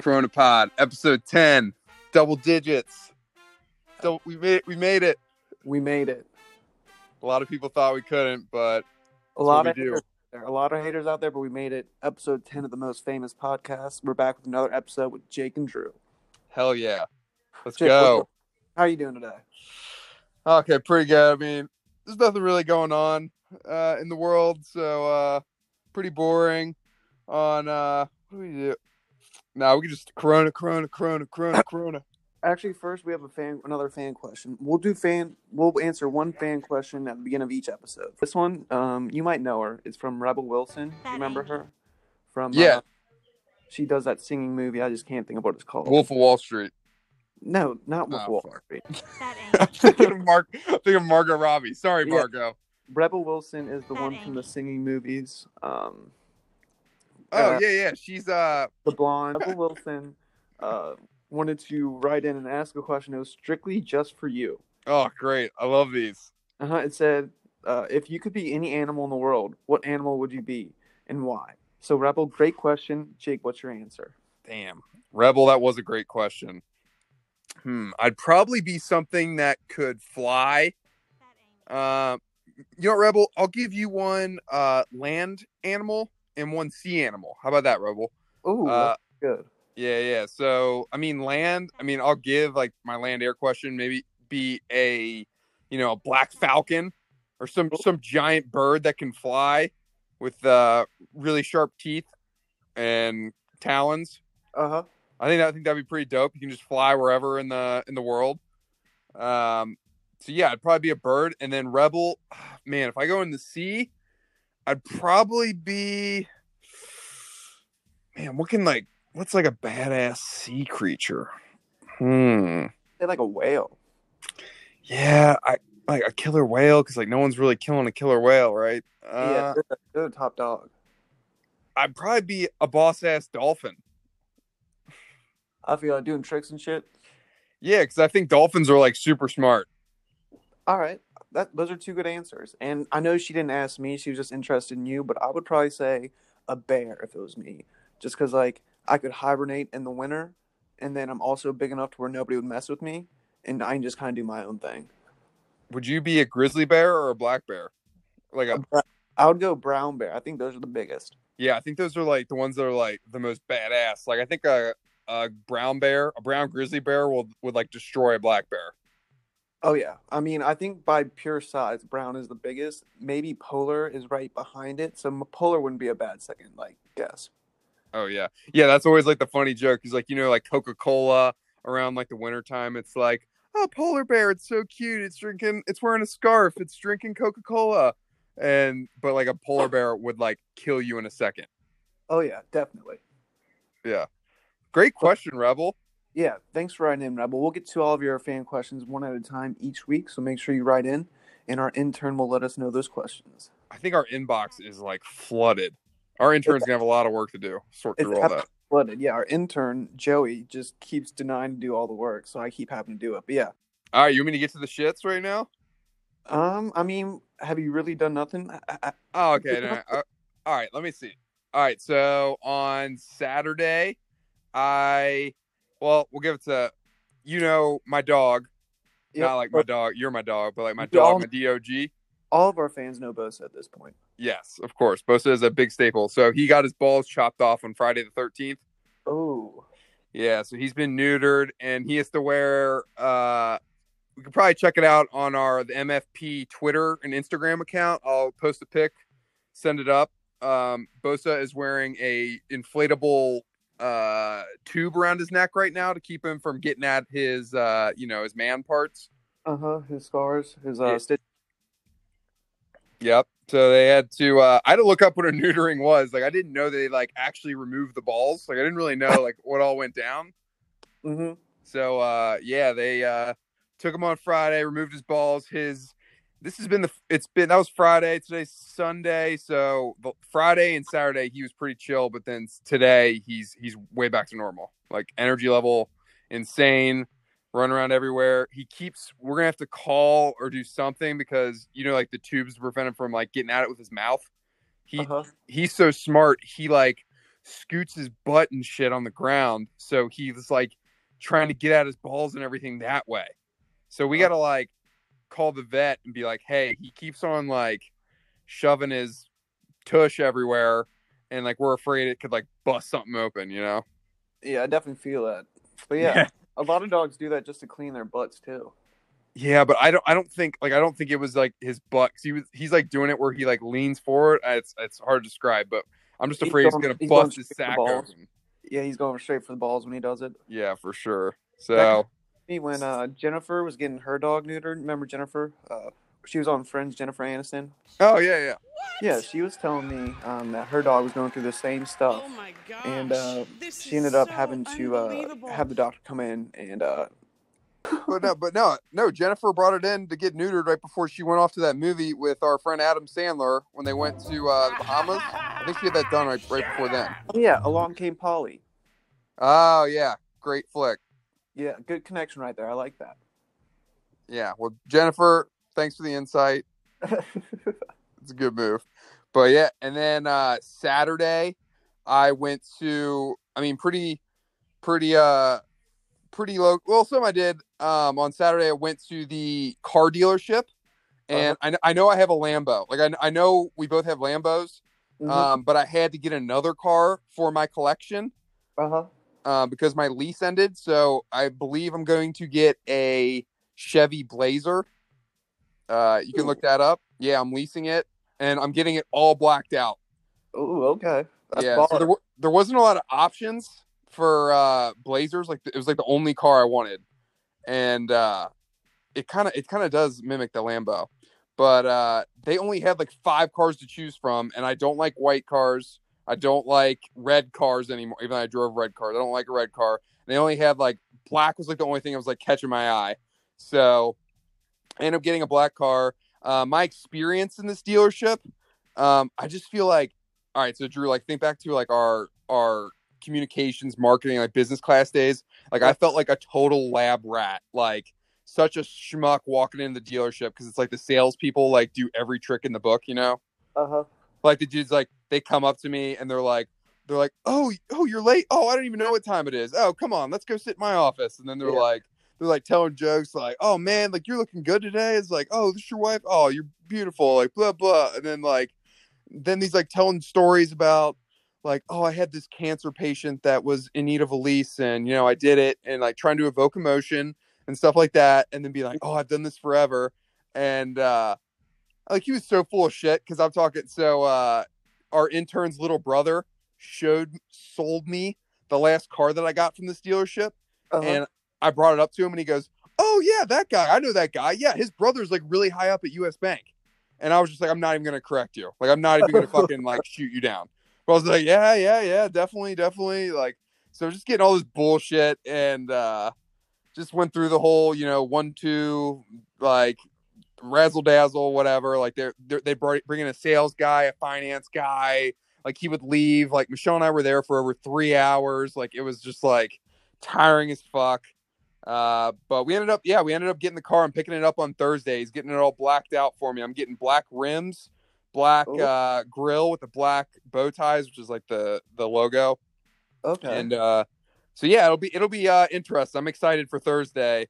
Corona Pod, episode 10, double digits. So we made we made it. We made it. A lot of people thought we couldn't, but A lot of haters out there. a lot of haters out there, but we made it. Episode ten of the most famous podcast. We're back with another episode with Jake and Drew. hell yeah. Let's Jake, go. How are you doing today? Okay, pretty good. I mean, there's nothing really going on uh, in the world, so uh, pretty boring. On uh, what do we do? No, we can just Corona, Corona, Corona, Corona, Corona. Actually, first we have a fan, another fan question. We'll do fan. We'll answer one fan question at the beginning of each episode. This one, um, you might know her. It's from Rebel Wilson. You remember her? From Yeah. uh, she does that singing movie. I just can't think of what it's called. Wolf of Wall Street. No, not Wolf Oh, of Wall fuck. Street. That I'm thinking of Mark. I'm thinking of Margot Robbie. Sorry, Yeah. Margot. Rebel Wilson is the That one ain't. from the singing movies. Um, Oh Uh, yeah, yeah. She's uh the blonde Rebel Wilson uh, wanted to write in and ask a question. It was strictly just for you. oh great. I love these. Uh-huh. It said, uh, "If you could be any animal in the world, what animal would you be and why?" So, Rebel, great question. Jake, what's your answer? Damn. Rebel, that was a great question. Hmm. I'd probably be something that could fly. Uh, you know, Rebel, I'll give you one uh land animal and one sea animal. How about that, Rebel? Oh, Uh, good. yeah, yeah. So, I mean, land. I mean, I'll give like my land air question. Maybe be a, you know, a black falcon or some some giant bird that can fly with uh really sharp teeth and talons. Uh huh. I think I think that'd be pretty dope. You can just fly wherever in the in the world. Um, so yeah, I'd probably be a bird, and then rebel. Man, if I go in the sea, I'd probably be. Man, what can like what's like a badass sea creature? Hmm. Say like a whale. Yeah, I like a killer whale because like no one's really killing a killer whale, right? yeah, Uh, they're, they're the top dog. I'd probably be a boss ass dolphin. I feel like doing tricks and shit. Yeah, because I think dolphins are like super smart. All right, that those are two good answers. And I know she didn't ask me; she was just interested in you. But I would probably say a bear if it was me, just because like I could hibernate in the winter, and then I'm also big enough to where nobody would mess with me, and I can just kind of do my own thing. Would you be a grizzly bear or a black bear? Like a I would go brown bear. I think those are the biggest. yeah, I think those are like the ones that are like the most badass. Like I think a a brown bear, a brown grizzly bear will would like destroy a black bear. Oh yeah, I mean I think by pure size, brown is the biggest. Maybe polar is right behind it, so polar wouldn't be a bad second like guess. Oh yeah. Yeah, that's always like the funny joke. He's like, you know, like Coca-Cola around like the wintertime, it's like, oh, polar bear, it's so cute. It's drinking it's wearing a scarf, it's drinking Coca-Cola. And but like a polar bear would like kill you in a second. Oh yeah, definitely. Yeah. Great question, Rebel. Yeah, thanks for writing in, Rebel. We'll get to all of your fan questions one at a time each week, so make sure you write in, and our intern will let us know those questions. I think our inbox is like flooded. Our intern's gonna have a lot of work to do. Sort It's through all that. flooded. Yeah, our intern Joey just keeps denying to do all the work, so I keep having to do it. But yeah, All right, you want me to get to the shits right now? um, I mean, have you really done nothing? I, I, Oh, okay. no, uh, all right, let me see. All right, so on Saturday, I well, we'll give it to you know my dog, yeah, not like my dog. You're my dog, but like my We all- dog, my dog. all of our fans know Bosa at this point. Yes, of course. Bosa is a big staple. So he got his balls chopped off on Friday the 13th. Oh, Yeah, so he's been neutered and he has to wear uh we could probably check it out on our the MFP Twitter and Instagram account. I'll post a pic, send it up. Um Bosa is wearing a inflatable uh tube around his neck right now to keep him from getting at his uh you know his man parts. uh huh. His scars, his uh, Yeah. stitch. Yep. So they had to uh I had to look up what a neutering was. Like I didn't know they like actually removed the balls. Like I didn't really know like what all went down. Mm-hmm. So uh yeah, they uh took him on Friday, removed his balls. His this has been the it's been that was Friday, today's Sunday. So the Friday and Saturday he was pretty chill, but then today he's he's way back to normal. Like energy level insane, run around everywhere. He keeps we're gonna have to call or do something because you know like the tubes prevent him from like getting at it with his mouth. He Uh-huh. he's so smart. He like scoots his butt and shit on the ground. So he's like trying to get at his balls and everything that way. So we got to like call the vet and be like, hey, he keeps on like shoving his tush everywhere. And like, we're afraid it could like bust something open, you know? Yeah, I definitely feel that. But yeah, Yeah. a lot of dogs do that just to clean their butts too. Yeah, but I don't. I don't think like I don't think it was like his butt. 'cause he was. He's like doing it where he like leans forward. It's it's hard to describe, but I'm just afraid he's, going- gonna he's going bust his sack open. Yeah, he's going straight for the balls when he does it. Yeah, for sure. That So Me when uh, Jennifer was getting her dog neutered. Remember Jennifer? Uh, she was on Friends. Jennifer Aniston. oh yeah yeah Yeah, she was telling me um, that her dog was going through the same stuff, Oh my gosh. and uh, This she is ended up so having to uh, have the doctor come in and uh, but no but no no Jennifer brought it in to get neutered right before she went off to that movie with our friend Adam Sandler when they went to uh, the Bahamas. I think she had that done right right before then. oh yeah, along came Polly. Oh yeah, great flick. Yeah, good connection right there. I like that. Yeah, well Jennifer, thanks for the insight. It's a good move. But yeah, and then uh Saturday I went to I mean pretty pretty uh pretty low well some I did um on Saturday I went to the car dealership and I, kn- I know I have a Lambo. Like I, I know we both have Lambos. Mhm. Um but I had to get another car for my collection uh-huh. Uh, because my lease ended. So I believe I'm going to get a Chevy Blazer. Uh, you can look that up. Yeah, I'm leasing it, and I'm getting it all blacked out. Ooh, okay. That's yeah, so there, there wasn't a lot of options for uh, Blazers. Like it was like the only car I wanted, and uh, it kind of it kind of does mimic the Lambo, but uh, they only had like five cars to choose from, and I don't like white cars. I don't like red cars anymore. Even though I drove red cars, I don't like a red car. And they only had like black was like the only thing that was like catching my eye. So I ended up getting a black car. Uh, my experience in this dealership, um, I just feel like, all right. So Drew, like think back to like our our communications, marketing, like business class days. Like I felt like a total lab rat. Like such a schmuck walking into the dealership because it's like the salespeople like do every trick in the book, you know Uh-huh. like the dudes like they come up to me and they're like they're like oh oh you're late? Oh i don't even know what time it is. Oh come on let's go sit in my office. And then they're Yeah. like they're like telling jokes like oh man like you're looking good today. It's like oh this is your wife? Oh you're beautiful like blah blah. And then like then these like telling stories about like oh i had this cancer patient that was in need of a lease and you know i did it and like trying to evoke emotion and stuff like that and then be like oh i've done this forever. And uh like he was so full of shit because I'm talking. So uh, our intern's little brother showed sold me the last car that I got from this dealership, Uh-huh. and I brought it up to him, and he goes, "Oh yeah, that guy. I know that guy. Yeah, his brother's like really high up at U.S. Bank." And I was just like, "I'm not even gonna correct you. Like, I'm not even gonna fucking like shoot you down." But I was like, "Yeah, yeah, yeah, definitely, definitely." Like, so just getting all this bullshit and uh, just went through the whole, you know, one two like razzle dazzle, whatever. Like they're, they're they brought bring in a sales guy, a finance guy. Like he would leave. Like Michelle and I were there for over three hours. Like it was just like tiring as fuck. Uh, but we ended up, yeah, we ended up getting the car and picking it up on Thursday. He's getting it all blacked out for me. I'm getting black rims, black Ooh. uh, grill with the black bow ties, which is like the the logo. okay. And uh, so yeah, it'll be it'll be uh, interesting. I'm excited for Thursday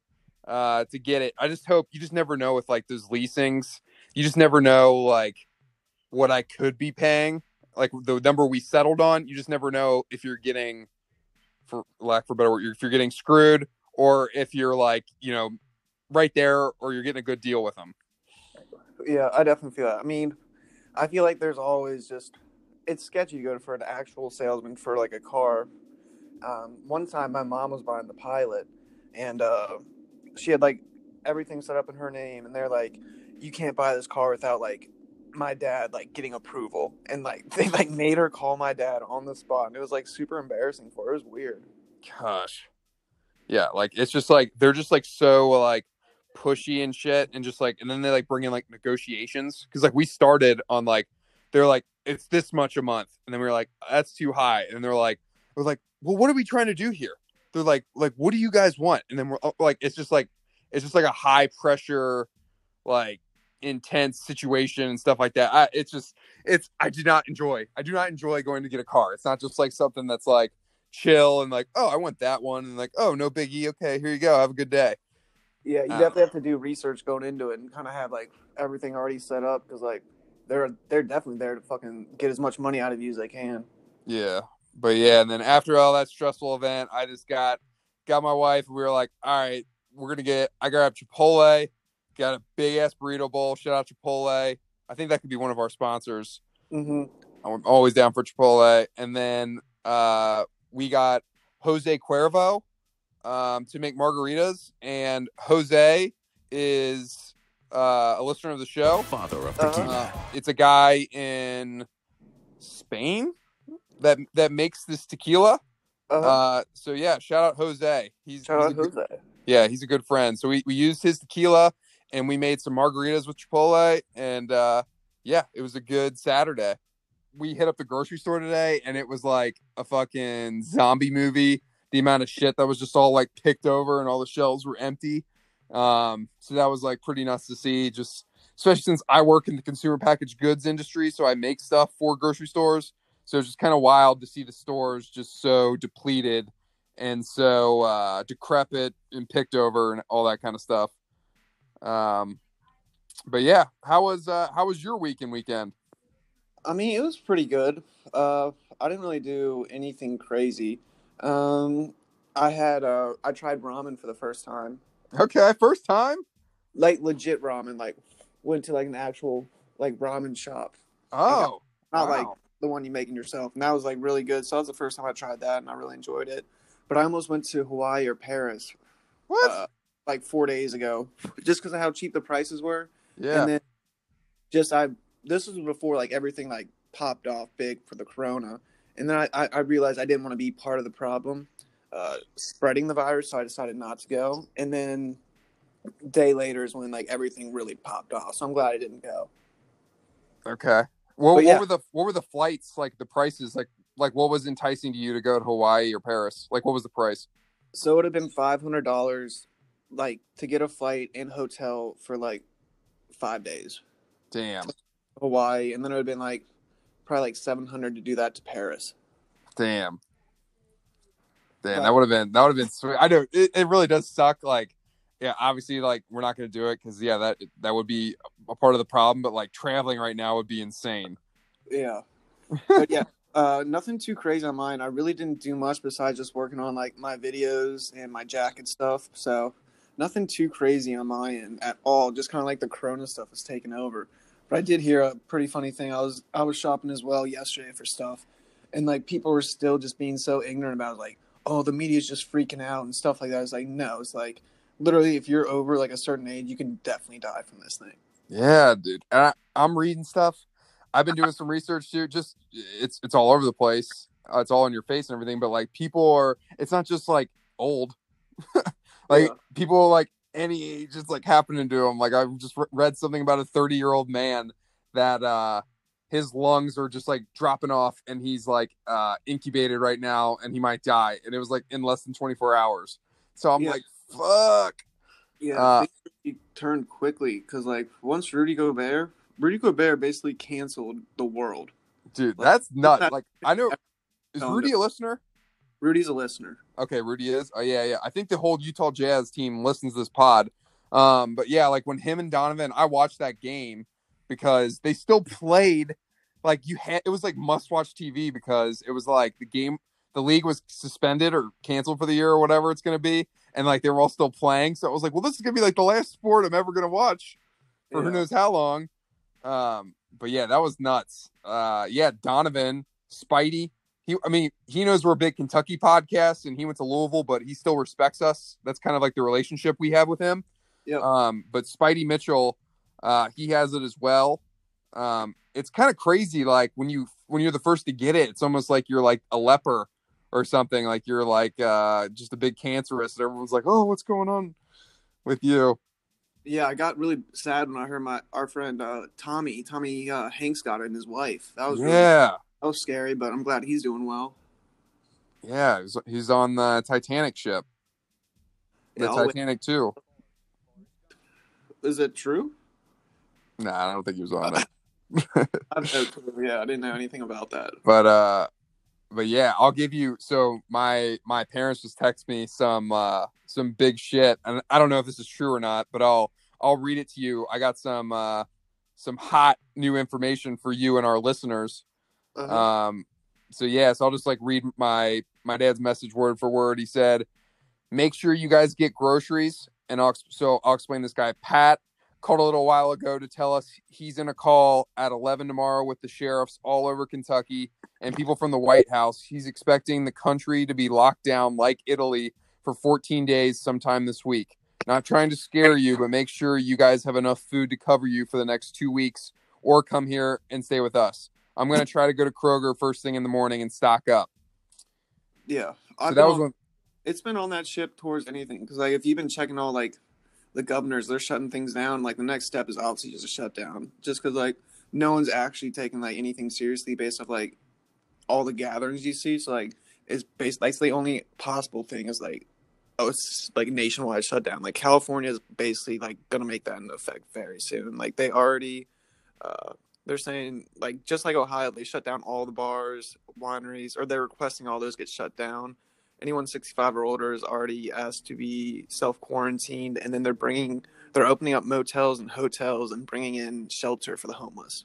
uh, to get it. I just hope you just never know with like those leasings. You just never know like what I could be paying. Like the number we settled on, you just never know if you're getting, for lack for better word, if you're getting screwed or if you're like you know right there or you're getting a good deal with them. Yeah, I definitely feel that. I mean, I feel like there's always just it's sketchy to go for an actual salesman for like a car. Um, one time, my mom was buying the Pilot, and uh, she had like everything set up in her name, and they're like, "You can't buy this car without like my dad like getting approval," and like they like made her call my dad on the spot, and it was like super embarrassing for her. It was weird. Gosh. Yeah, like it's just like they're just like so like pushy and shit and just like and then they like bring in like negotiations because like we started on like they're like it's this much a month and then we were like that's too high and they're like we're like well what are we trying to do here they're like like what do you guys want and then we're uh, like it's just like it's just like a high pressure like intense situation and stuff like that. I, it's just it's I do not enjoy. I do not enjoy going to get a car. It's not just like something that's like chill and like oh I want that one and like oh no biggie. Okay, here you go. Have a good day. Yeah, you Uh, definitely have to do research going into it and kind of have like everything already set up because like they're they're definitely there to fucking get as much money out of you as they can. Yeah. But yeah, and then after all that stressful event, I just got got my wife. We were like, all right, we're gonna get. I grabbed Chipotle, got a big ass burrito bowl. Shout out Chipotle. I think that could be one of our sponsors. hmm I'm always down for Chipotle. And then uh, we got Jose Cuervo um, to make margaritas, and Jose is uh, a listener of the show. Father of Uh-huh. tequila. Uh, it's a guy in Spain that that makes this tequila. Uh, Uh, so yeah, shout out Jose. He's, shout he's out a good, Jose. yeah, he's a good friend. So we, we used his tequila and we made some margaritas with Chipotle, and uh, yeah, it was a good Saturday. We hit up the grocery store today, and it was like a fucking zombie movie. The amount of shit that was just all like picked over, and all the shelves were empty. Um, so that was like pretty nuts to see. Just especially since I work in the consumer packaged goods industry, so I make stuff for grocery stores. So it's just kind of wild to see the stores just so depleted and so uh, decrepit and picked over and all that kind of stuff. Um, but yeah, how was uh, how was your week and weekend? I mean, it was pretty good. Uh, I didn't really do anything crazy. Um, I had uh, I tried ramen for the first time, Okay, first time. like legit ramen. Like went to like an actual like ramen shop, Oh, not wow. like the one you making yourself. And that was like really good. So that was the first time I tried that, and I really enjoyed it. But I almost went to Hawaii or Paris what? uh, like four days ago, just because of how cheap the prices were. yeah, And then just I this was before like everything like popped off big for the corona. And then I, I, I realized I didn't want to be part of the problem, uh, spreading the virus, so I decided not to go. And then day later is when like everything really popped off. So I'm glad I didn't go. okay. Well, but yeah. what were the what were the flights like? The prices like like what was enticing to you to go to Hawaii or Paris? Like what was the price? So it would have been five hundred dollars like to get a flight and hotel for like five days. Damn, Hawaii, and then it would have been like probably like seven hundred to do that to Paris. damn, damn. But- That would have been that would have been sweet. I know it, it really does suck. Like, yeah, obviously, like we're not gonna do it because yeah, that that would be a part of the problem. But like traveling right now would be insane. Yeah. But yeah, uh, nothing too crazy on mine. I really didn't do much besides just working on like my videos and my jacket stuff. So nothing too crazy on my end at all. Just kind of like the Corona stuff is taking over. But I did hear a pretty funny thing. I was I was shopping as well yesterday for stuff, and like people were still just being so ignorant about like, oh, the media's just freaking out and stuff like that. It's like no, it's like literally if you're over like a certain age, you can definitely die from this thing. Yeah, dude. And I, I'm reading stuff. I've been doing some research too. Just it's it's all over the place. Uh, it's all in your face and everything. But like people are, it's not just like old. like Yeah. people like any age, it's like happening to them. Like I just re- read something about a 30 year old man that uh his lungs are just like dropping off and he's like uh incubated right now and he might die. And it was like in less than 24 hours. So I'm Yeah. like, fuck. Yeah, Uh, really turned quickly because like once Rudy Gobert, Rudy Gobert basically canceled the world. Dude, Like, that's nuts. not- Like I know is Rudy a listener? Rudy's a listener. Okay, Rudy is. Oh yeah, yeah. I think the whole Utah Jazz team listens to this pod. Um, but yeah, like when him and Donovan, I watched that game because they still played. Like you had, it was like must watch TV because it was like the game, the league was suspended or canceled for the year or whatever it's gonna be, and like they were all still playing. So I was like, well, this is gonna be like the last sport I'm ever gonna watch for who knows how long. Um, but yeah, that was nuts. Uh, yeah, Donovan, Spidey. He, I mean, he knows we're a big Kentucky podcast, and he went to Louisville, but he still respects us. That's kind of like the relationship we have with him. Yep. Um, but Spidey Mitchell, uh, he has it as well. Um, it's kind of crazy, like when you when you're the first to get it, it's almost like you're like a leper or something. Like you're like uh, just a big cancerous, and everyone's like, "Oh, what's going on with you?" Yeah, I got really sad when I heard my our friend uh, Tommy Tommy uh, Hanks got it and his wife. That was really, yeah. that was scary, but I'm glad he's doing well. Yeah, he's, he's on the Titanic ship. The Yeah, Titanic too. Is it true? Nah, I don't think he was on it. I no. Yeah, I didn't know anything about that. but uh but yeah i'll give you so my my parents just text me some uh some big shit and i don't know if this is true or not but i'll i'll read it to you. I got some uh some hot new information for you and our listeners. Uh-huh. um so yeah so i'll just like read my my dad's message word for word. He said make sure you guys get groceries and i'll so i'll explain this guy pat called a little while ago to tell us he's in a call at 11 tomorrow with the sheriffs all over kentucky and people from the white house. He's expecting the country to be locked down like italy for 14 days sometime this week. Not trying to scare you but make sure you guys have enough food to cover you for the next two weeks or come here and stay with us. I'm going to try to go to kroger first thing in the morning and stock up. Yeah, so that was on- one it's been on that ship towards anything because like if you've been checking all like the governors they're shutting things down. Like the next step is obviously just a shutdown just because like no one's actually taking like anything seriously based off like all the gatherings you see. So like it's based that's the only possible thing is like oh it's like nationwide shutdown. Like california is basically like gonna make that into effect very soon. Like they already uh they're saying like just like ohio they shut down all the bars wineries or they're requesting all those get shut down anyone 65 or older is already asked to be self quarantined, and then they're bringing, they're opening up motels and hotels and bringing in shelter for the homeless.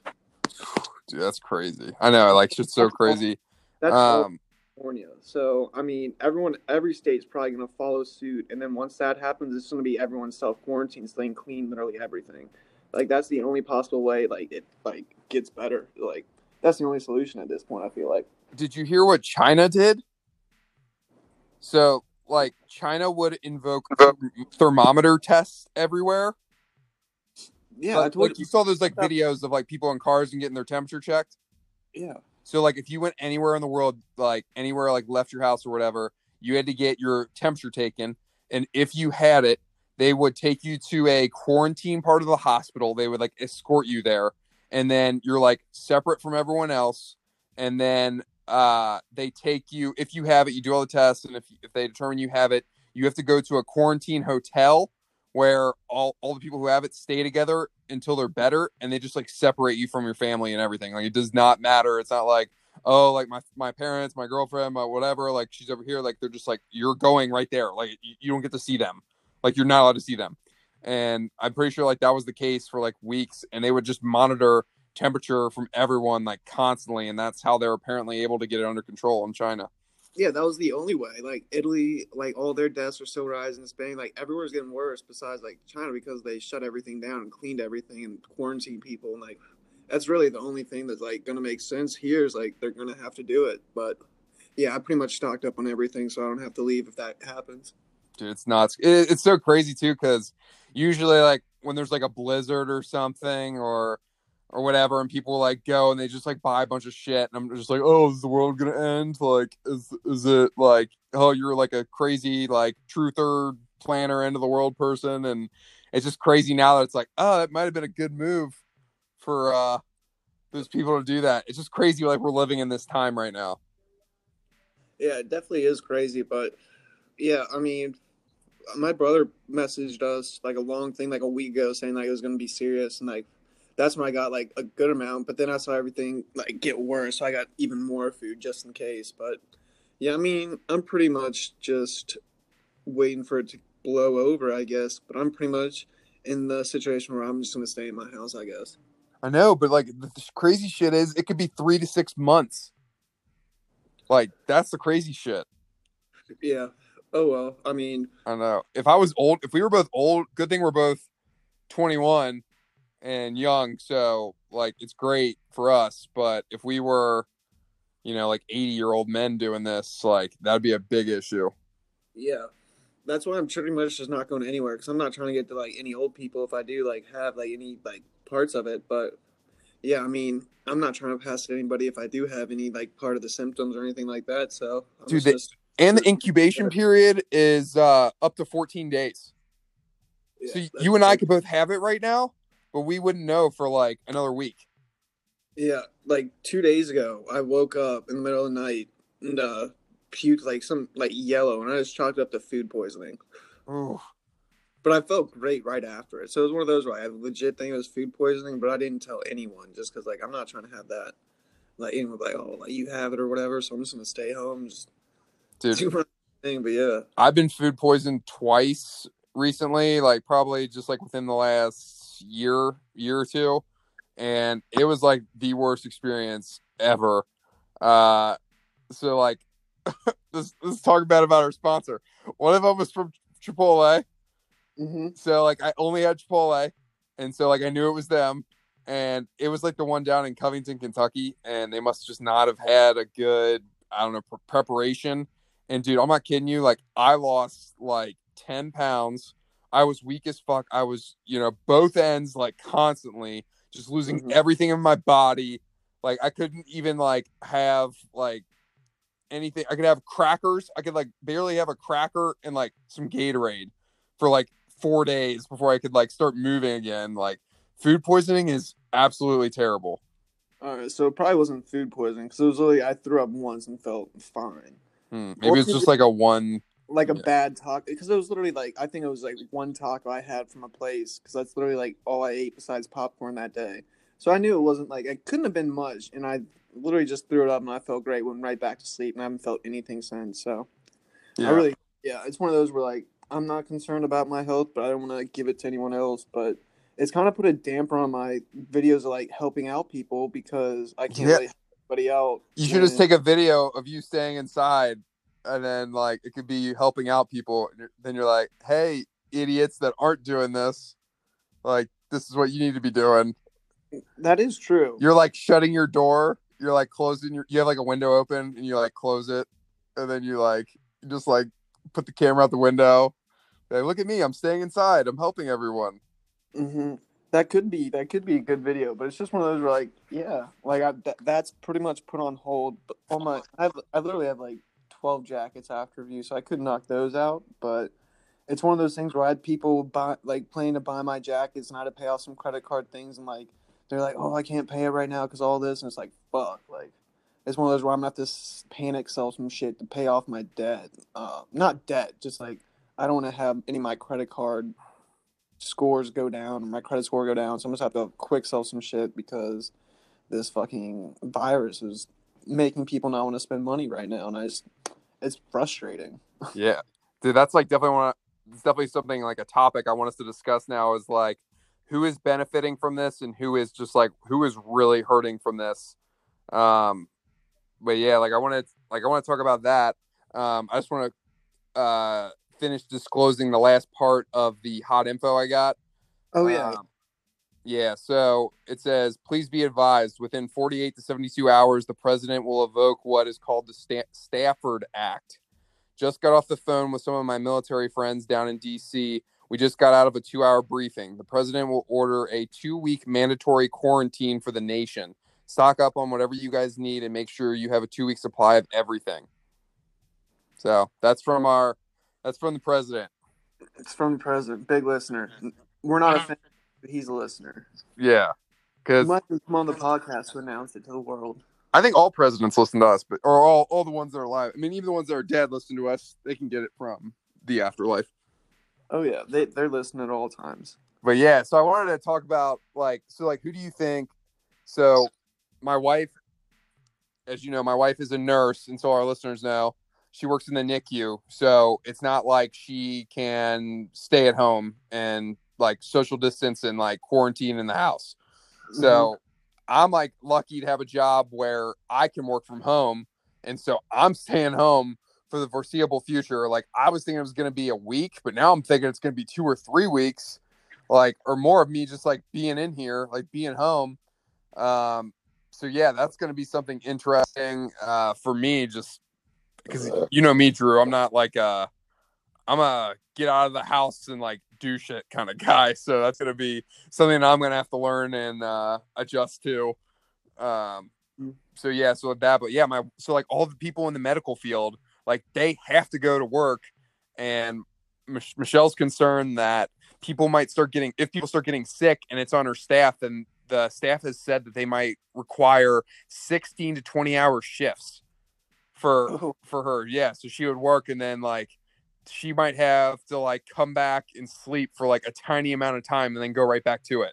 dude that's crazy i know like shit's so crazy That's all um California. So I mean, everyone, every state's probably going to follow suit, and then once that happens, it's going to be everyone self quarantine, staying clean, literally everything. Like that's the only possible way. Like it, like gets better. Like that's the only solution at this point. I feel like. did you hear what China did? So, like, China would invoke thermometer tests everywhere. Yeah, like, like you saw those like videos of like people in cars and getting their temperature checked. Yeah. So, like, if you went anywhere in the world, like anywhere, like left your house or whatever, you had to get your temperature taken, and if you had it, they would take you to a quarantine part of the hospital. They would like escort you there, and then you're like separate from everyone else, and then uh, they take you if you have it, you do all the tests, and if if they determine you have it, you have to go to a quarantine hotel where all all the people who have it stay together until they're better, and they just like separate you from your family and everything. Like it does not matter. It's not like oh like my my parents, my girlfriend, my whatever. Like she's over here. Like they're just like you're going right there. Like you, you don't get to see them. Like you're not allowed to see them. And I'm pretty sure like that was the case for like weeks, and they would just monitor temperature from everyone like constantly, and that's how they're apparently able to get it under control in China. Yeah, that was the only way. Like Italy, like all their deaths are still rising. Spain, like everywhere's getting worse. Besides like China, because they shut everything down and cleaned everything and quarantined people. And like that's really the only thing that's like gonna make sense here is like they're gonna have to do it. But yeah, I pretty much stocked up on everything, so I don't have to leave if that happens. dude it's nuts it, it's so crazy too because usually like when there's like a blizzard or something or or whatever and people like go and they just like buy a bunch of shit and i'm just like oh is the world gonna end? Like is is it like oh you're like a crazy like truther planner end of the world person and it's just crazy now that it's like oh it might have been a good move for uh those people to do that. It's just crazy like we're living in this time right now. Yeah, it definitely is crazy, but yeah, I mean, my brother messaged us like a long thing like a week ago saying like it was gonna be serious, and like that's when I got like a good amount. But then I saw everything like get worse, so I got even more food just in case. But yeah, I mean, I'm pretty much just waiting for it to blow over, I guess. But I'm pretty much in the situation where I'm just gonna stay in my house, I guess. I know, but like the crazy shit is it could be three to six months. Like that's the crazy shit. Yeah. Oh well. I mean, I know. If I was old, if we were both old, good thing we're both 21 and young, so like it's great for us. But if we were, you know, like 80 year old men doing this, like that'd be a big issue. Yeah, that's why I'm pretty much just not going anywhere because I'm not trying to get to like any old people if I do like have like any like parts of it. But yeah, I mean, I'm not trying to pass it to anybody if I do have any like part of the symptoms or anything like that. So I'm Dude, just- And the incubation period is uh up to 14 days. yeah, So you and I could both have it right now, but we wouldn't know for like another week. Yeah, like two days ago, I woke up in the middle of the night and uh puked like some like yellow, and I just chalked up to food poisoning. Oh, but I felt great right after it. So it was one of those where I legit think it was food poisoning, but I didn't tell anyone just because like I'm not trying to have that. Like anyone like, oh, like you have it or whatever. So I'm just gonna stay home, just Dude, do my thing. But yeah, I've been food poisoned twice recently, like probably just like within the last year, year or two, and it was like the worst experience ever. Uh, so like, let's let's talk bad about our sponsor. One of them was from Chipotle, mm-hmm. so like I only had Chipotle, and so like I knew it was them, and it was like the one down in Covington, Kentucky, and they must just not have had a good I don't know pre- preparation. And dude, I'm not kidding you. Like I lost like ten pounds. I was weak as fuck. I was you know both ends like constantly just losing Mhm. everything in my body. Like I couldn't even like have like anything. I could have crackers. I could like barely have a cracker and like some Gatorade for like four days before I could like start moving again. Like food poisoning is absolutely terrible. All right, so it probably wasn't food poisoning because it was literally I threw up once and felt fine. Hmm. Maybe it's just like a one. Like a Yeah. bad taco because it was literally like I think it was like one taco I had from a place because that's literally like all I ate besides popcorn that day. So I knew it wasn't like it couldn't have been much, and I literally just threw it up and I felt great, went right back to sleep, and I haven't felt anything since. So Yeah. I really, yeah, it's one of those where like I'm not concerned about my health, but I don't want to give it to anyone else. But it's kind of put a damper on my videos of like helping out people because I can't Yeah. really help anybody out. you should just take a video of you staying inside, and then like it could be you helping out people. and you're- Then you're like, "Hey, idiots that aren't doing this, like this is what you need to be doing." That is true. You're like shutting your door. You're like closing your. You have like a window open, and you like close it, and then you like just like put the camera out the window. Like, look at me, I'm staying inside. I'm helping everyone. hmm That could be that could be a good video, but it's just one of those where like yeah, like I, that, that's pretty much put on hold. But on my, I have, I literally have like twelve jackets after review, so I could knock those out. But it's one of those things where I had people buy like planning to buy my jackets, and I had to pay off some credit card things, and like they're like, oh, I can't pay it right now because all this, and it's like fuck, like it's one of those where I'm gonna have to panic sell some shit to pay off my debt. Uh, not debt, just like I don't want to have any of my credit card scores go down, my credit score go down. So I'm just have to quick sell some shit because this fucking virus is making people not want to spend money right now, and I just it's frustrating. Yeah, dude, that's like definitely one. It's definitely something like a topic I want us to discuss now. Is like who is benefiting from this and who is just like who is really hurting from this. Um, but yeah, like I want to like I want to talk about that. Um, I just want to uh finish disclosing the last part of the hot info I got. Oh yeah, Um, yeah. So it says, please be advised within 48 to 72 hours, the president will evoke what is called the Sta- Stafford Act. Just got off the phone with some of my military friends down in DC. We just got out of a two hour briefing. The president will order a two week mandatory quarantine for the nation. Stock up on whatever you guys need and make sure you have a two week supply of everything. So that's from our, that's from the president. it's from the president, big listener. We're not a fan, but he's a listener. Yeah. Because might come on the podcast to announce it to the world. I think all presidents listen to us, but or all, all the ones that are alive. I mean, even the ones that are dead listen to us. They can get it from the afterlife. Oh yeah, they they're listening at all times. But yeah, so I wanted to talk about like so like who do you think? So my wife, as you know, my wife is a nurse, and so our listeners know she works in the NICU. So it's not like she can stay at home and like social distance and like quarantine in the house. So I'm like lucky to have a job where I can work from home. And so I'm staying home for the foreseeable future. Like I was thinking it was going to be a week, but now I'm thinking it's going to be two or three weeks, like, or more of me just like being in here, like being home. Um, so yeah, that's going to be something interesting uh, for me just because you know me, Drew, I'm not like, uh, I'm a get out of the house and like do shit kind of guy. So that's going to be something I'm gonna have to learn and uh, adjust to. Um, so yeah, so that, but yeah, my so like all the people in the medical field, like they have to go to work, and Mich- Michelle's concerned that people might start getting if people start getting sick and it's on her staff, then the staff has said that they might require 16 to 20 hour shifts for Oh. for her. Yeah, so she would work and then like she might have to like come back and sleep for like a tiny amount of time and then go right back to it.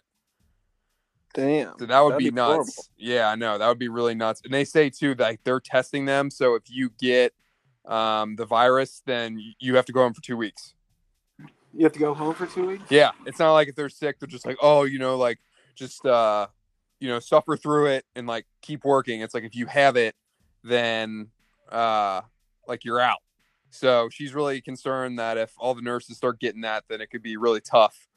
Damn. So that would be, be nuts. horrible. Yeah, I know that would be really nuts. And they say too that like, they're testing them. So if you get um, the virus, then you have to go home for two weeks. You have to go home for two weeks. Yeah, it's not like if they're sick, they're just like, oh, you know, like just uh, you know, suffer through it and like keep working. It's like if you have it, then uh, like you're out. So she's really concerned that if all the nurses start getting that, then it could be really tough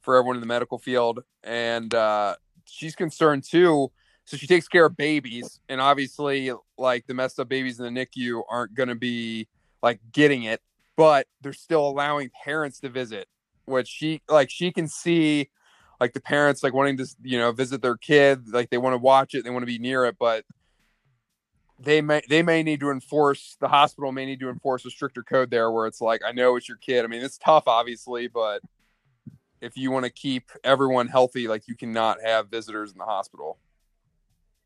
for everyone in the medical field. And uh, she's concerned too. So she takes care of babies, and obviously, like the messed up babies in the NICU aren't going to be like getting it, but they're still allowing parents to visit, which she like she can see like the parents like wanting to you know visit their kid, like they want to watch it, they want to be near it, but they may they may need to enforce the hospital may need to enforce a stricter code there where it's like I know it's your kid. I mean, it's tough obviously, but if you want to keep everyone healthy, like you cannot have visitors in the hospital.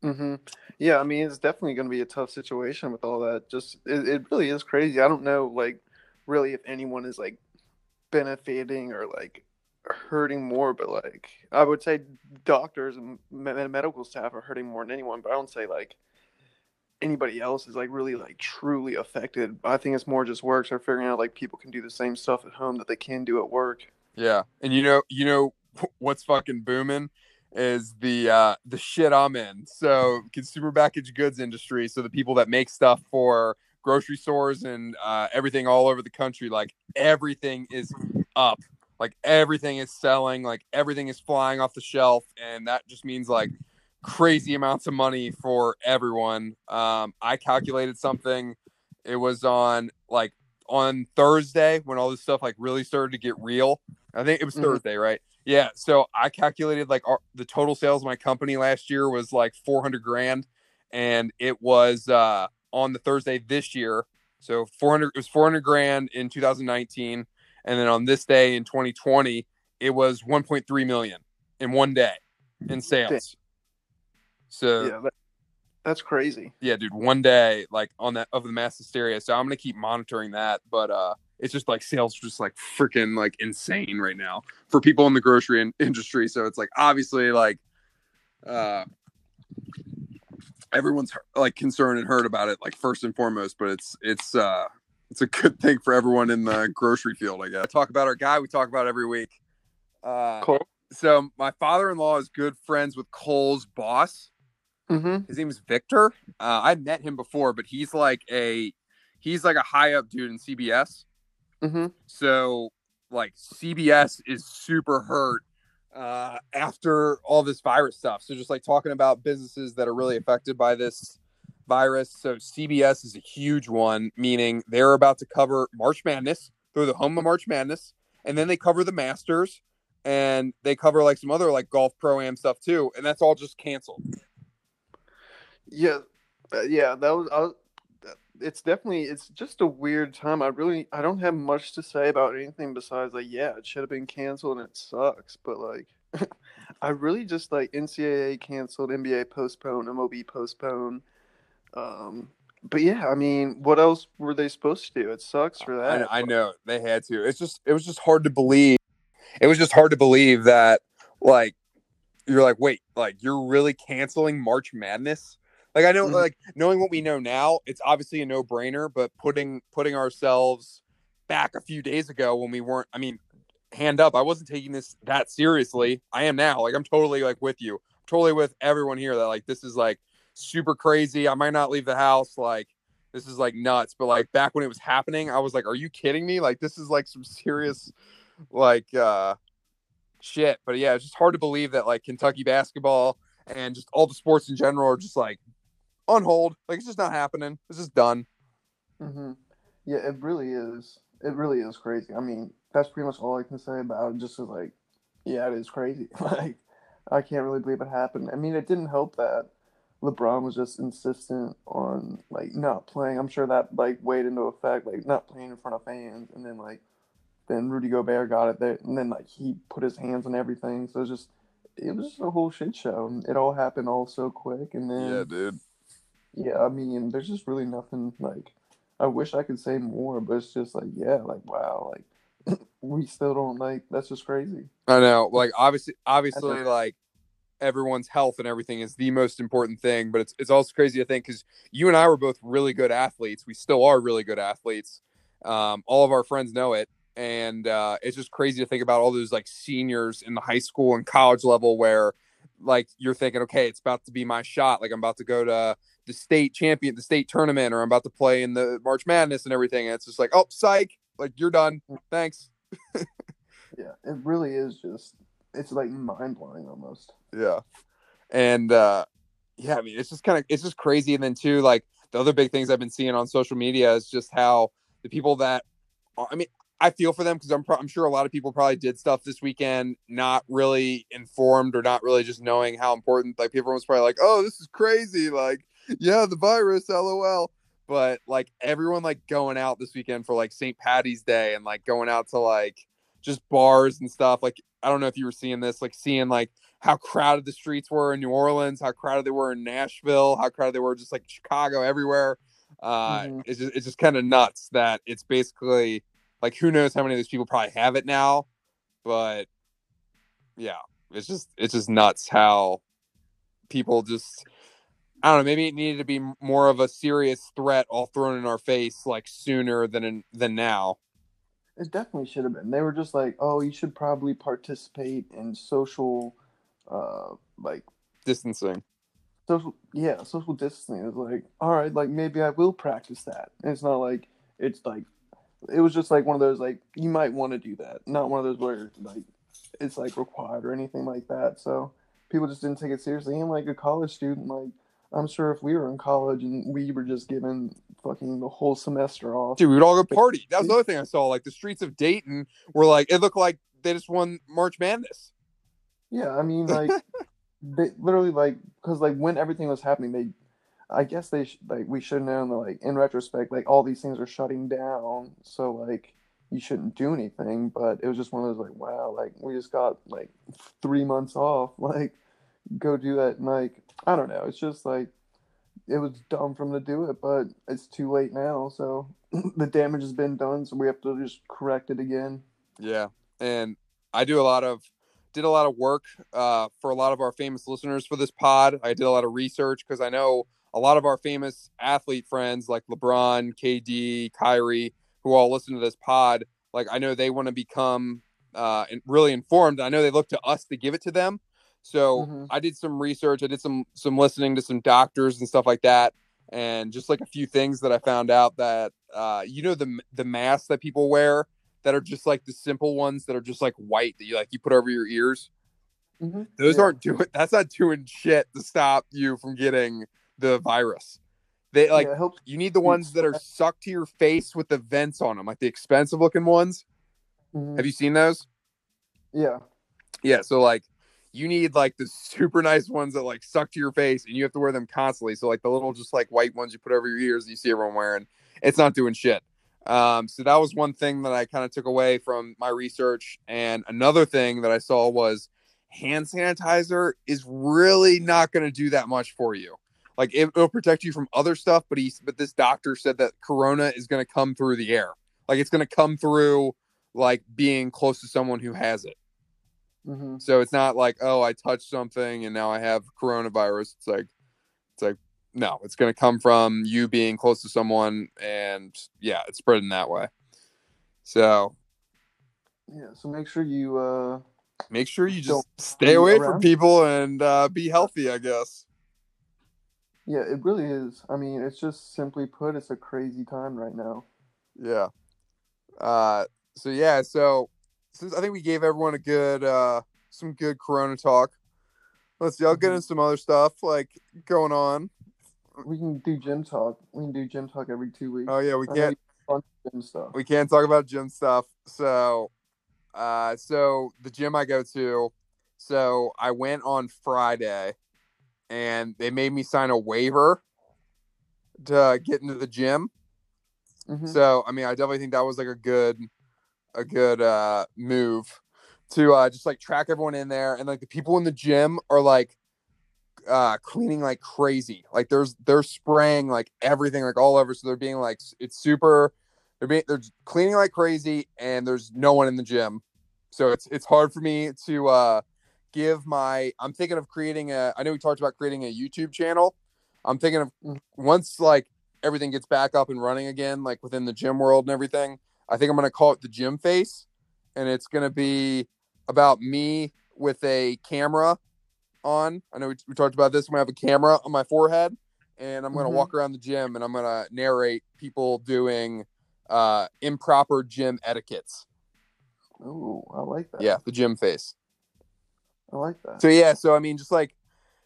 Mm-hmm. Yeah, I mean, it's definitely going to be a tough situation with all that. Just it, it really is crazy. I don't know, like, really, if anyone is like benefiting or like hurting more, but like, I would say doctors and me- medical staff are hurting more than anyone. But I don't say like anybody else is like really like truly affected. I think it's more just works are figuring out like people can do the same stuff at home that they can do at work. Yeah, and you know, you know what's fucking booming is the uh the shit I'm in. So consumer packaged goods industry. So the people that make stuff for grocery stores and uh, everything all over the country, like everything is up. Like everything is selling. Like everything is flying off the shelf, and that just means like crazy amounts of money for everyone. Um, I calculated something. It was on like on Thursday when all this stuff like really started to get real. I think it was Mhm. Thursday, right? Yeah. So I calculated like our, the total sales of my company last year was like 400 grand. And it was uh, on the Thursday this year. So 400, it was 400 grand in 2019. And then on this day in 2020, it was 1.3 million in one day in sales. So yeah, that, that's crazy. yeah, dude, one day like on that of the mass hysteria. So I'm gonna keep monitoring that, but uh it's just like sales just like freaking like insane right now for people in the grocery in- industry. So it's like obviously like uh everyone's like concerned and heard about it like first and foremost, but it's it's uh it's a good thing for everyone in the grocery field, I guess. Talk about our guy we talk about every week. Uh Cole. so my father-in-law is good friends with Cole's boss Mm-hmm. his name is Victor. Uh, I met him before, but he's like a he's like a high up dude in CBS. Mm-hmm. So like CBS is super hurt uh, after all this virus stuff. So just like talking about businesses that are really affected by this virus. So CBS is a huge one, meaning they're about to cover March Madness. They're the home of March Madness, and then they cover the Masters, and they cover like some other like golf pro am stuff too, and that's all just canceled. Yeah, uh, yeah, that was. I was it's definitely. It's just a weird time. I really. I don't have much to say about anything besides like, yeah, it should have been canceled and it sucks. But like, I really just like NCAA canceled, NBA postponed, MLB postponed. Um, but yeah, I mean, what else were they supposed to do? It sucks for I, that. I know they had to. It's just it was just hard to believe. It was just hard to believe that like you're like wait like you're really canceling March Madness. Like I know Mhm. like knowing what we know now, it's obviously a no brainer. But putting putting ourselves back a few days ago when we weren't, I mean, hand up, I wasn't taking this that seriously. I am now. Like I'm totally like with you, totally with everyone here that like this is like super crazy. I might not leave the house. Like this is like nuts. But like back when it was happening, I was like, are you kidding me? Like this is like some serious like uh shit. But yeah, it's just hard to believe that like Kentucky basketball and just all the sports in general are just like on hold. Like it's just not happening. It's just done. hmm Yeah, it really is. It really is crazy. I mean, that's pretty much all I can say about it. Just is like, yeah, it is crazy. Like, I can't really believe it happened. I mean, it didn't help that LeBron was just insistent on like not playing. I'm sure that like weighed into effect, like not playing in front of fans, and then like then Rudy Gobert got it there, and then like he put his hands on everything. So it was just it was just a whole shit show. It all happened all so quick, and then yeah, dude. Yeah, I mean, there's just really nothing like I wish I could say more, but it's just like, yeah, like wow, like we still don't like. That's just crazy. I know, like obviously, obviously, like everyone's health and everything is the most important thing. But it's it's also crazy to think because you and I were both really good athletes. We still are really good athletes. Um, all of our friends know it, and uh, it's just crazy to think about all those like seniors in the high school and college level where like you're thinking, okay, it's about to be my shot. Like I'm about to go to the state champion, the state tournament, or I'm about to play in the March Madness and everything. And it's just like, oh, psych, like you're done. Thanks. yeah, it really is just it's like mind blowing almost. Yeah, and uh, yeah, I mean, it's just kind of it's just crazy. And then too, like the other big things I've been seeing on social media is just how the people that are, I mean, I feel for them because I'm pro- I'm sure a lot of people probably did stuff this weekend not really informed or not really just knowing how important. Like people was probably like, "Oh, this is crazy!" Like, yeah, the virus, lol. But like everyone like going out this weekend for like St. Patty's Day and like going out to like just bars and stuff. Like I don't know if you were seeing this, like seeing like how crowded the streets were in New Orleans, how crowded they were in Nashville, how crowded they were just like Chicago, everywhere. Uh, mm-hmm. It's just it's just kind of nuts that it's basically like who knows how many of these people probably have it now, but yeah, it's just it's just nuts how people just I don't know. Maybe it needed to be more of a serious threat, all thrown in our face, like sooner than in, than now. It definitely should have been. They were just like, "Oh, you should probably participate in social, uh, like distancing." Social, yeah, social distancing is like, all right, like maybe I will practice that. And it's not like it's like it was just like one of those like you might want to do that, not one of those where like it's like required or anything like that. So people just didn't take it seriously. And like a college student, like I'm sure if we were in college and we were just given fucking the whole semester off, dude, we would all go party. That was the other thing I saw. Like the streets of Dayton were like it looked like they just won March Madness. Yeah, I mean like they literally like because like when everything was happening, they I guess they sh- like we should have know like in retrospect like all these things are shutting down so like you shouldn't do anything but it was just one of those like wow like we just got like three months off like go do that and like I don't know it's just like it was dumb for from to do it but it's too late now so the damage has been done so we have to just correct it again yeah and I do a lot of did a lot of work uh, for a lot of our famous listeners for this pod. I did a lot of research because I know a lot of our famous athlete friends like LeBron, KD, Kyrie, who all listen to this pod, like I know they want to become uh, really informed. I know they look to us to give it to them. So mm-hmm. I did some research. I did some some listening to some doctors and stuff like that, and just like a few things that I found out that uh, you know the the masks that people wear that are just like the simple ones that are just like white that you like you put over your ears. Mm-hmm. Those yeah. aren't doing. That's not doing shit to stop you from getting the virus. They like yeah, you need the ones that are sucked to your face with the vents on them, like the expensive looking ones. Mm-hmm. Have you seen those? Yeah. Yeah. So like you need like the super nice ones that like suck to your face and you have to wear them constantly. So like the little just like white ones you put over your ears you see everyone wearing, it's not doing shit. Um, so that was one thing that I kind of took away from my research. And another thing that I saw was hand sanitizer is really not going to do that much for you. Like it, will protect you from other stuff, but he but this doctor said that corona is going to come through the air. Like it's going to come through like being close to someone who has it. Mm-hmm. So it's not like oh I touched something and now I have coronavirus. It's like it's like no, it's going to come from you being close to someone and yeah, it's spreading that way. So yeah, so make sure you uh make sure you just stay away around. from people and uh be healthy, I guess. Yeah, it really is. I mean, it's just simply put, it's a crazy time right now. Yeah. Uh, so yeah, so since I think we gave everyone a good, uh, some good Corona talk. Let's see. I'll get mm-hmm. into some other stuff like going on. We can do gym talk. We can do gym talk every two weeks. Oh yeah, we can't. Gym stuff. We can't talk about gym stuff. So, uh, so the gym I go to. So I went on Friday and they made me sign a waiver to get into the gym. Mm-hmm. So, I mean, I definitely think that was like a good, a good uh, move to uh, just like track everyone in there, and like the people in the gym are like, uh cleaning like crazy. Like there's they're spraying like everything like all over. So they're being like it's super they're being they're cleaning like crazy and there's no one in the gym. So it's it's hard for me to uh give my I'm thinking of creating a I know we talked about creating a YouTube channel. I'm thinking of once like everything gets back up and running again, like within the gym world and everything, I think I'm gonna call it the gym face. And it's gonna be about me with a camera on. I know we, we talked about this. I'm gonna have a camera on my forehead, and I'm gonna Mhm. walk around the gym and I'm gonna narrate people doing uh, improper gym etiquettes. Ooh, I like that. Yeah, the gym face. I like that. So yeah, so I mean, just like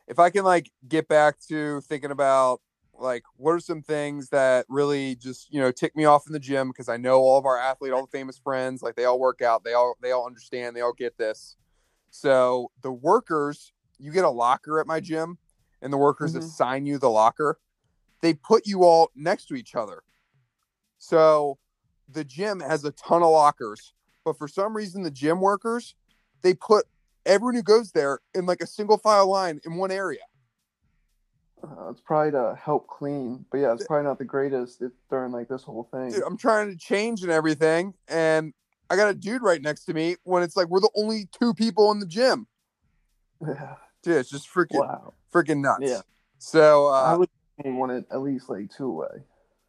if I can like get back to thinking about like what are some things that really just you know tick me off in the gym because I know all of our athlete, all the famous friends, like they all work out, they all they all understand, they all get this. So the workers, you get a locker at my gym, and the workers Mhm. assign you the locker. They put you all next to each other. So the gym has a ton of lockers, but for some reason the gym workers they put everyone who goes there in like a single file line in one area. Uh, it's probably to help clean, but yeah, it's probably not the greatest if, during like this whole thing. Dude, I'm trying to change and everything, and I got a dude right next to me when it's like we're the only two people in the gym. Yeah. Dude, it's just freaking wow. freaking nuts. Yeah. So I uh, would want it at least like two away.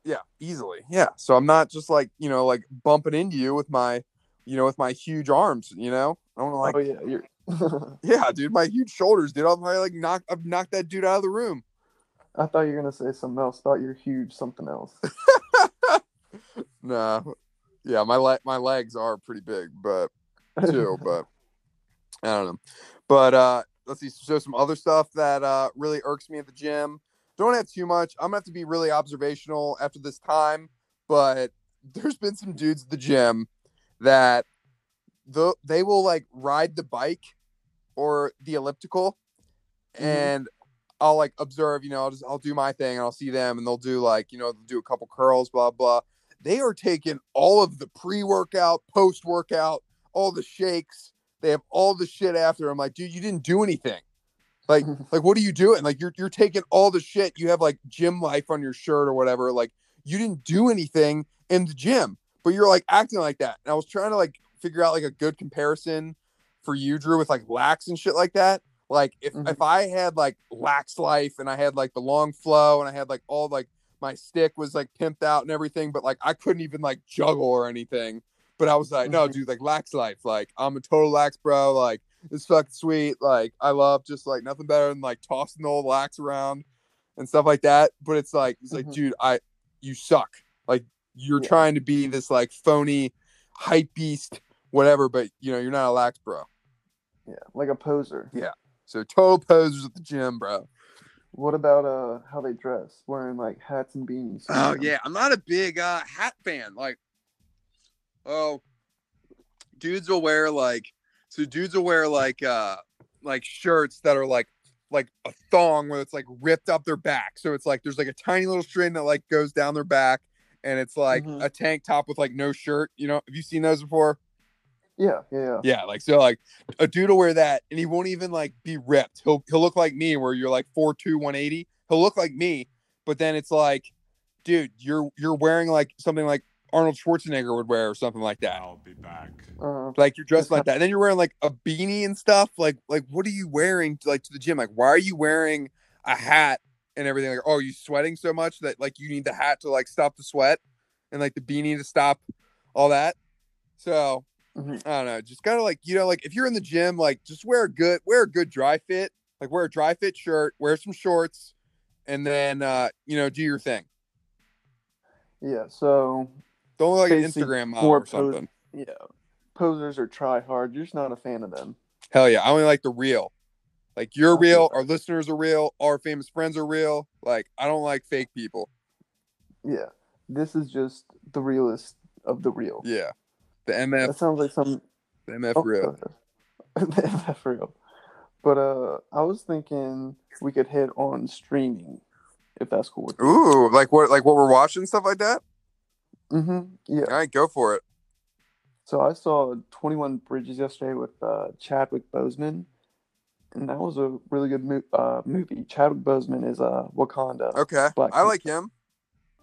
yeah, easily. Yeah. So I'm not just like you know like bumping into you with my you know with my huge arms. You know, I don't like. oh yeah, you're. Yeah, dude, my huge shoulders, dude. I'll probably like knock. I've knocked that dude out of the room. I thought you were gonna say something else. Thought you're huge. Something else. Nah. Yeah, my le- my legs are pretty big, but too, but I don't know. But uh let's see, so some other stuff that uh really irks me at the gym. Don't have too much. I'm gonna have to be really observational after this time, but there's been some dudes at the gym that the they will like ride the bike or the elliptical Mhm. and I'll like observe, you know, I'll just I'll do my thing and I'll see them and they'll do like, you know, they'll do a couple curls, blah blah. They are taking all of the pre-workout, post-workout, all the shakes. They have all the shit after. I'm like, dude, you didn't do anything. Like, like what are you doing? Like you're you're taking all the shit. You have like gym life on your shirt or whatever. Like you didn't do anything in the gym, but you're like acting like that. And I was trying to like figure out like a good comparison for you, Drew, with like lax and shit like that. Like if Mhm. if I had like lax life and I had like the long flow and I had like all like my stick was like pimped out and everything, but like I couldn't even like juggle or anything. But I was like, no, Mhm. dude, like lax life. Like I'm a total lax bro. Like it's fucking sweet. Like I love just like nothing better than like tossing the old lax around and stuff like that. But it's like it's like, Mhm. dude, I you suck. Like you're Yeah. trying to be this like phony hype beast, whatever, but you know, you're not a lax bro. yeah, like a poser. Yeah. So total posers at the gym, bro. What about uh how they dress, wearing like hats and beanies? Oh yeah, I'm not a big uh, hat fan. Like, oh, dudes will wear like, so dudes will wear like, uh, like shirts that are like, like a thong where it's like ripped up their back. So it's like there's like a tiny little string that like goes down their back, and it's like Mhm. a tank top with like no shirt. You know, have you seen those before? Yeah, yeah, yeah. Yeah, like so, like a dude will wear that, and he won't even like be ripped. He'll he'll look like me, where you're like 4'2", 180. He'll look like me, but then it's like, dude, you're you're wearing like something like Arnold Schwarzenegger would wear, or something like that. I'll be back. Uh, Like you're dressed like that, and then you're wearing like a beanie and stuff. Like like what are you wearing to, like to the gym? Like why are you wearing a hat and everything? Like oh, are you sweating so much that like you need the hat to like stop the sweat, and like the beanie to stop all that. So Mhm. I don't know, just kind of like you know, like if you're in the gym, like just wear a good wear a good dry fit, like wear a dry fit shirt, wear some shorts, and then uh, you know do your thing. yeah. So Don't look like an Instagram model or something. yeah, posers are try hard. You're just not a fan of them. Hell yeah, I only like the real. Like you're real, our listeners are real, our famous friends are real. Like I don't like fake people. Yeah, this is just the realest of the real. Yeah, the That sounds like some the MF oh, real. the MF real. But uh, I was thinking we could hit on streaming, if that's cool. Ooh, like what? Like what we're watching, stuff like that. Mm-hmm. Yeah. All right, go for it. So I saw Twenty One Bridges yesterday with uh, Chadwick Boseman, and that was a really good mo- uh, movie. Chadwick Boseman is uh, Wakanda. Okay, Black I like him.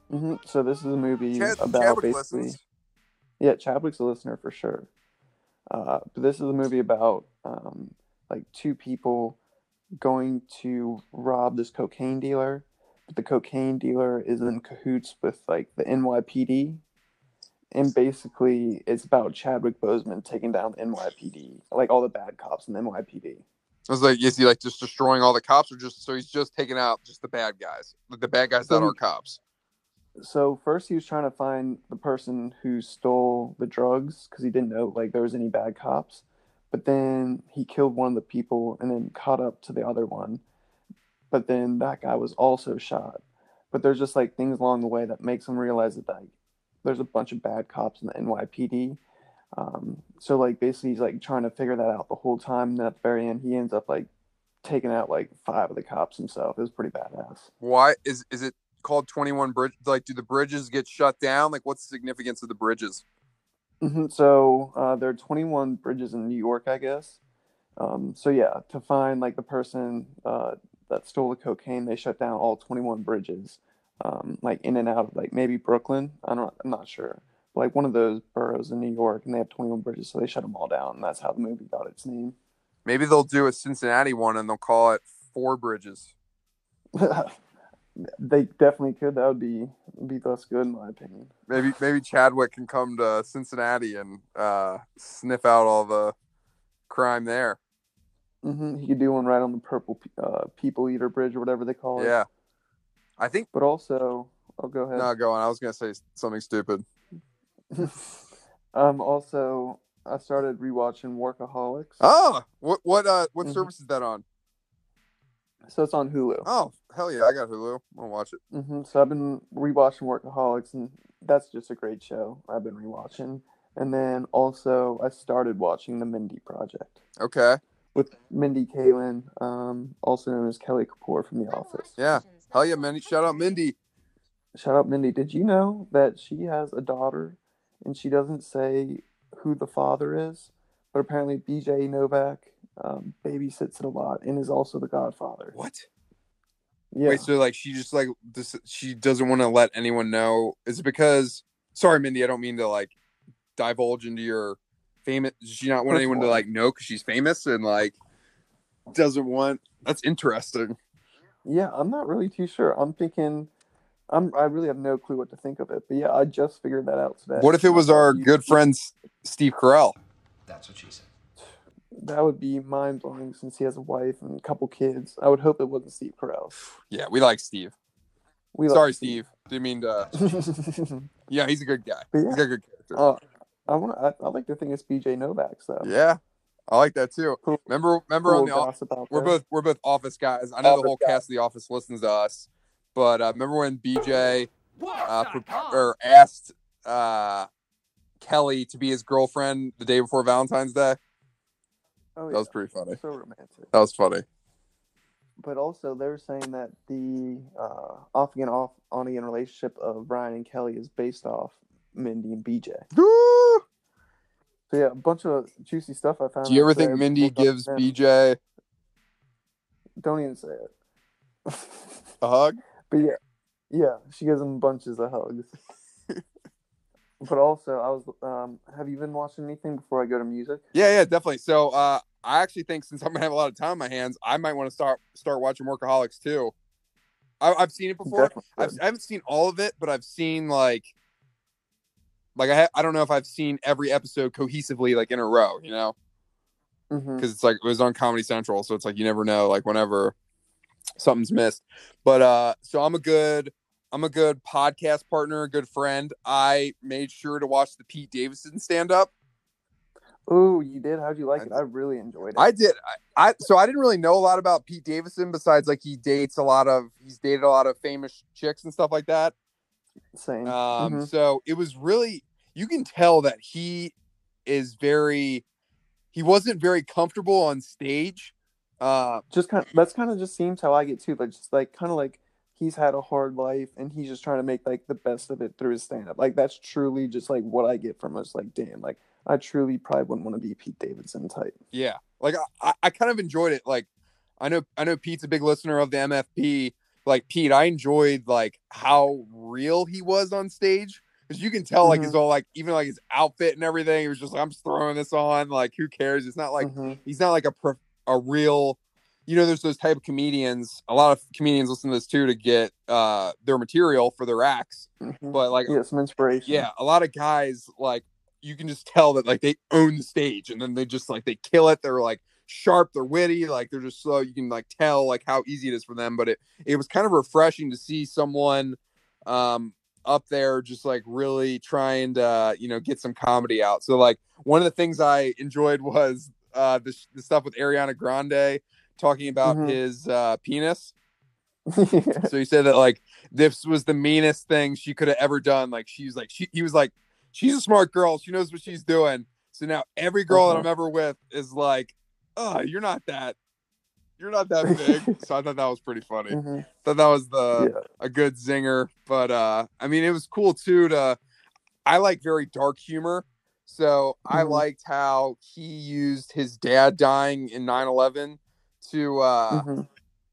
hmm So this is a movie Chad, about Chadwick basically. listens. Yeah, Chadwick's a listener for sure. Uh, but this is a movie about um, like two people going to rob this cocaine dealer, but the cocaine dealer is in cahoots with like the NYPD, and basically it's about Chadwick Boseman taking down the NYPD, like all the bad cops in the NYPD. I was like, is he like just destroying all the cops, or just so he's just taking out just the bad guys, like the bad guys that are cops? So first he was trying to find the person who stole the drugs because he didn't know like there was any bad cops. But then he killed one of the people and then caught up to the other one. But then that guy was also shot. But there's just like things along the way that makes him realize that like there's a bunch of bad cops in the NYPD. Um, so like basically he's like trying to figure that out the whole time. And at the very end he ends up like taking out like five of the cops himself. It was pretty badass. Why is is it called Twenty One Bridge? Like, do the bridges get shut down? Like, what's the significance of the bridges? hmm So uh, there are 21 bridges in New York, I guess. Um, so yeah, to find like the person uh, that stole the cocaine, they shut down all 21 bridges, um, like in and out of like maybe Brooklyn. I don't, I'm not sure. But, like one of those boroughs in New York, and they have 21 bridges, so they shut them all down. And that's how the movie got its name. Maybe they'll do a Cincinnati one and they'll call it Four Bridges. they definitely could. That would be be less good in my opinion. Maybe maybe Chadwick can come to Cincinnati and uh, sniff out all the crime there. hmm He could do one right on the Purple uh, People Eater Bridge or whatever they call it. Yeah, I think. But also, I'll go ahead. No, go on. I was gonna say something stupid. um. Also, I started rewatching Workaholics. Oh, what what uh what Mhm. service is that on? So it's on Hulu. Oh, hell yeah, I got Hulu. I'm gonna watch it. hmm So I've been rewatching Workaholics, and that's just a great show. I've been rewatching, and then also I started watching The Mindy Project Okay. with Mindy Kaling, um, also known as Kelly Kapoor from The Office. Yeah. Hell yeah, Mindy. Shout out Mindy. Shout out Mindy. Did you know that she has a daughter, and she doesn't say who the father is, but apparently B.J. Novak um, babysits it a lot and is also the godfather. What? Yeah. Wait, so like she just like this she doesn't want to let anyone know. Is it because sorry, Mindy, I don't mean to like divulge into your famous does she not want anyone to like know because she's famous and like doesn't want that's interesting. Yeah, I'm not really too sure. I'm thinking, I'm I really have no clue what to think of it. But yeah, I just figured that out today. What if it was our good friend Steve Carell? That's what she said. That would be mind blowing since he has a wife and a couple kids. I would hope it wasn't Steve Carell. Yeah, we like Steve. We Sorry, like Steve. Didn't mean to. Yeah, he's a good guy. But He's yeah. got a good character. uh, I want. I, I like to think it's BJ Novak. So yeah, I like that too. Cool. Remember, remember Cool on the off- gossip we're both we're both office guys. I know Office the whole cast of the office listens to us, but uh, remember when BJ uh, pro- or asked uh, Kelly to be his girlfriend the day before Valentine's Day? Oh, That was pretty funny. so romantic. That was funny. But also, they're saying that the uh, off again, off on again relationship of Brian and Kelly is based off Mindy and BJ. So yeah, a bunch of juicy stuff I found. Do you ever think Mindy gives. BJ Don't even say it. a hug? but yeah, yeah, she gives him bunches of hugs. but also, I was. Um, have you been watching anything before I go to music? Yeah, yeah, definitely. So uh, I actually think since I'm gonna have a lot of time on my hands, I might want to start start watching Workaholics too. I, I've seen it before. I've, I have not seen all of it, but I've seen like, like I ha- I don't know if I've seen every episode cohesively like in a row, you know, because it's like it was on Comedy Central, so it's like you never know like whenever something's missed. But uh, so I'm a good I'm a good podcast partner, a good friend. I made sure to watch the Pete Davidson stand up. Oh, you did? How'd you like I it? I really enjoyed it. I did. I, I so I didn't really know a lot about Pete Davidson besides like he dates a lot of he's dated a lot of famous chicks and stuff like that. Same. Um, Mhm. so it was really you can tell that he is very he wasn't very comfortable on stage. Uh, Just kind. that's kind of just seems how I get too. But just like kind of like he's had a hard life and he's just trying to make like the best of it through his stand up. Like that's truly just like what I get from us. Like, damn, like I truly probably wouldn't want to be Pete Davidson type. Yeah, like I, I kind of enjoyed it. Like I know I know Pete's a big listener of the MFP. Like Pete, I enjoyed like how real he was on stage because you can tell like Mhm. his all like even like his outfit and everything. He was just like I'm just throwing this on. Like who cares? It's not like Mhm. he's not like a pro- a real. You know, there's those type of comedians. A lot of comedians listen to this too to get uh their material for their acts. Mhm. But like yeah, some inspiration. yeah, a lot of guys like you can just tell that like they own the stage and then they just like they kill it. They're like sharp, they're witty, like they're just so You can like tell like how easy it is for them. But it it was kind of refreshing to see someone um up there just like really trying to you know get some comedy out. So like one of the things I enjoyed was uh the, the stuff with Ariana Grande talking about Mhm. his uh penis. So he said that like this was the meanest thing she could have ever done. Like she's like she he was like she's a smart girl. She knows what she's doing. So now every girl that Uh-huh. I'm ever with is like, oh, you're not that, you're not that big. so I thought that was pretty funny. Mhm. Thought that was the yeah. a good zinger. But uh I mean it was cool too to I like very dark humor. So I Mhm. liked how he used his dad dying in 9-11 to uh Mhm.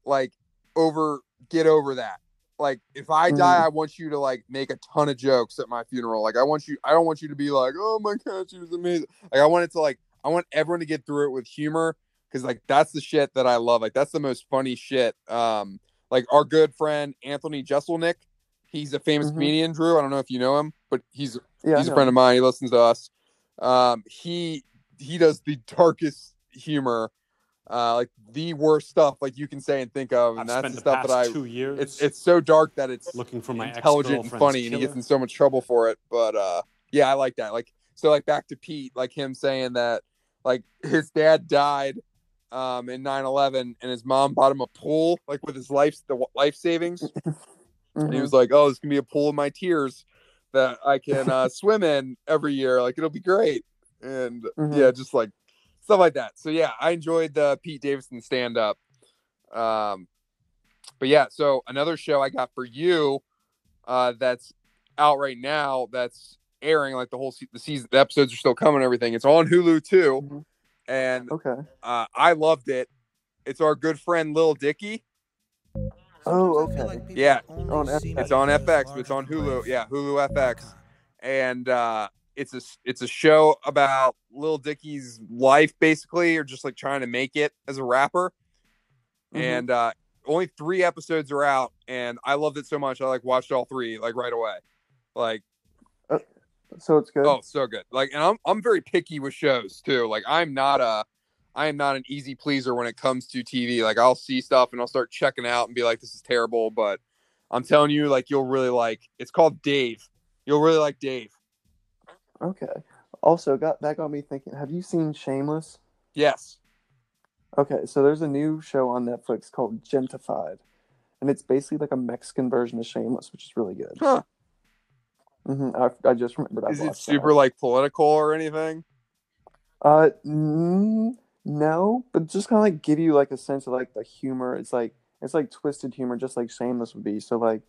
like over get over that. Like if I die, I want you to like make a ton of jokes at my funeral. Like I want you I don't want you to be like, oh my god, she was amazing. Like I want it to like I want everyone to get through it with humor because like that's the shit that I love. Like that's the most funny shit. Um like our good friend Anthony Jeselnik, he's a famous Mhm. comedian, Drew. I don't know if you know him, but he's Yeah. He's a friend of mine. He listens to us. Um, he he does the darkest humor, uh, like the worst stuff like you can say and think of, and I've that's spent the the stuff past that I. two years It's it's so dark that it's looking for my intelligent and ex-girlfriend's funny, and he gets in so much trouble for it. But uh, yeah, I like that. Like so, like back to Pete, like him saying that like his dad died um in 9-11 and his mom bought him a pool like with his life the life savings and he was like, "Oh, this can be a pool of my tears that I can uh, swim in every year. Like it'll be great." And Mhm. yeah, just like stuff like that. So yeah, I enjoyed the Pete Davidson stand up. Um, but yeah, so another show I got for you uh, that's out right now that's airing like the whole se- the season the episodes are still coming everything it's on hulu too Mhm. and Okay. uh, i loved it it's our good friend lil dicky Oh, okay. Yeah, on. It's on FX, but it's on Hulu. Yeah, Hulu FX. and uh it's a it's a show about Lil Dicky's life basically or just like trying to make it as a rapper. Mhm. and uh only 3 episodes are out and I loved it so much I like watched all 3 like right away. Like So it's good. oh so good. Like and I'm I'm very picky with shows too. Like I'm not a I am not an easy pleaser when it comes to TV like I'll see stuff and I'll start checking out and be like this is terrible but I'm telling you like you'll really like it's called Dave. You'll really like Dave Okay. Also, got that got me thinking. Have you seen Shameless? yes Okay, so there's a new show on Netflix called Gentefied, and it's basically like a Mexican version of Shameless, which is really good. huh hmm I, I just remembered. I is it super That. like political or anything Uh, no, but just kind of like give you like a sense of like the humor. It's like it's like twisted humor, just like Shameless would be. So like,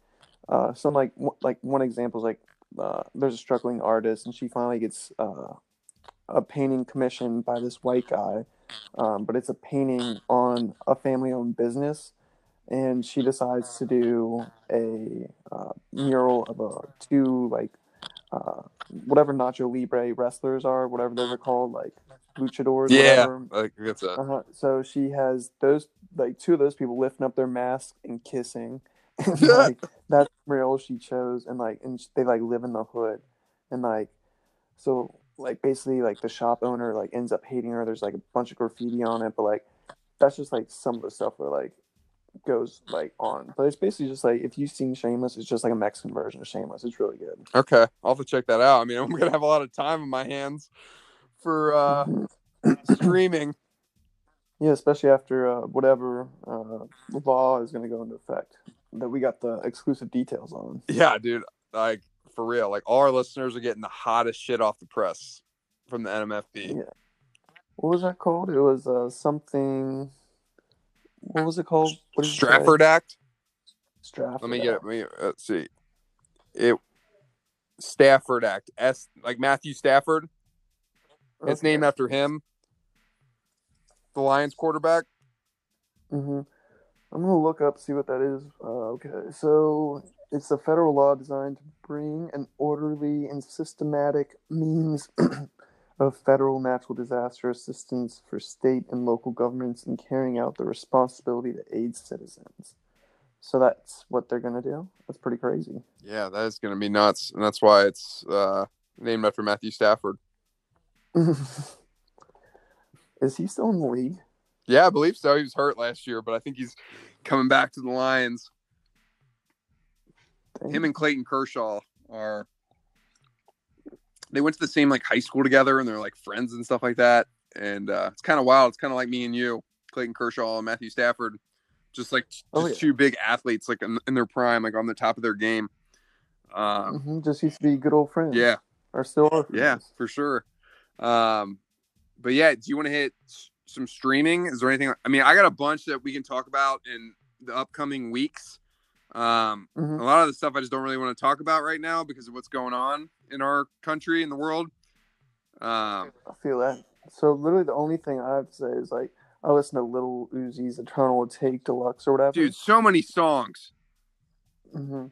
uh, some like w- like one example is like uh, there's a struggling artist, and she finally gets uh, a painting commissioned by this white guy, um, but it's a painting on a family-owned business, and she decides to do a uh, mural of a two like uh, whatever Nacho Libre wrestlers are, whatever those are called, like luchadors. yeah Whatever. like that's a Uh-huh. So she has those like two of those people lifting up their masks and kissing. And, like that's mural she chose, and like and they like live in the hood, and like so like basically like the shop owner like ends up hating her. There's like a bunch of graffiti on it, but like that's just like some of the stuff that like goes like on. But it's basically just like if you've seen Shameless, it's just like a Mexican version of Shameless. It's really good. okay I'll have to check that out I mean I'm gonna have a lot of time in my hands for uh Mhm. streaming Yeah, especially after uh, whatever uh, law is going to go into effect that we got the exclusive details on. Yeah, dude. Like for real. Like all our listeners are getting the hottest shit off the press from the NMFB. Yeah. What was that called? It was uh, something. What was it called? What did you? Stratford Act. Drafted. Let me get it. Let me, let's see. It Stafford Act. S like Matthew Stafford. It's named after him. The Lions quarterback. hmm I'm gonna look up see what that is. Uh, okay, so it's a federal law designed to bring an orderly and systematic means of federal natural disaster assistance for state and local governments in carrying out the responsibility to aid citizens. So that's what they're gonna do. That's pretty crazy. Yeah, that is gonna be nuts. And that's why it's uh named after Matthew Stafford. is he still in the league? Yeah, I believe so. He was hurt last year, but I think he's coming back to the Lions. Dang. Him and Clayton Kershaw are they went to the same like high school together and they're like friends and stuff like that. And uh it's kind of wild. It's kind of like me and you, Clayton Kershaw and Matthew Stafford. Just like just Oh, yeah. two big athletes like in, in their prime, like on the top of their game. Um Mhm, Just used to be good old friends. yeah, Or still are. yeah, for sure. Um, but yeah, do you want to hit some streaming? Is there anything? I mean, I got a bunch that we can talk about in the upcoming weeks. Um, Mhm. a lot of the stuff I just don't really want to talk about right now because of what's going on in our country and the world. Um, I feel that. So literally, the only thing I have to say is like I listen to Little Uzi's "Eternal Atake Deluxe" or whatever. dude, so many songs. hmm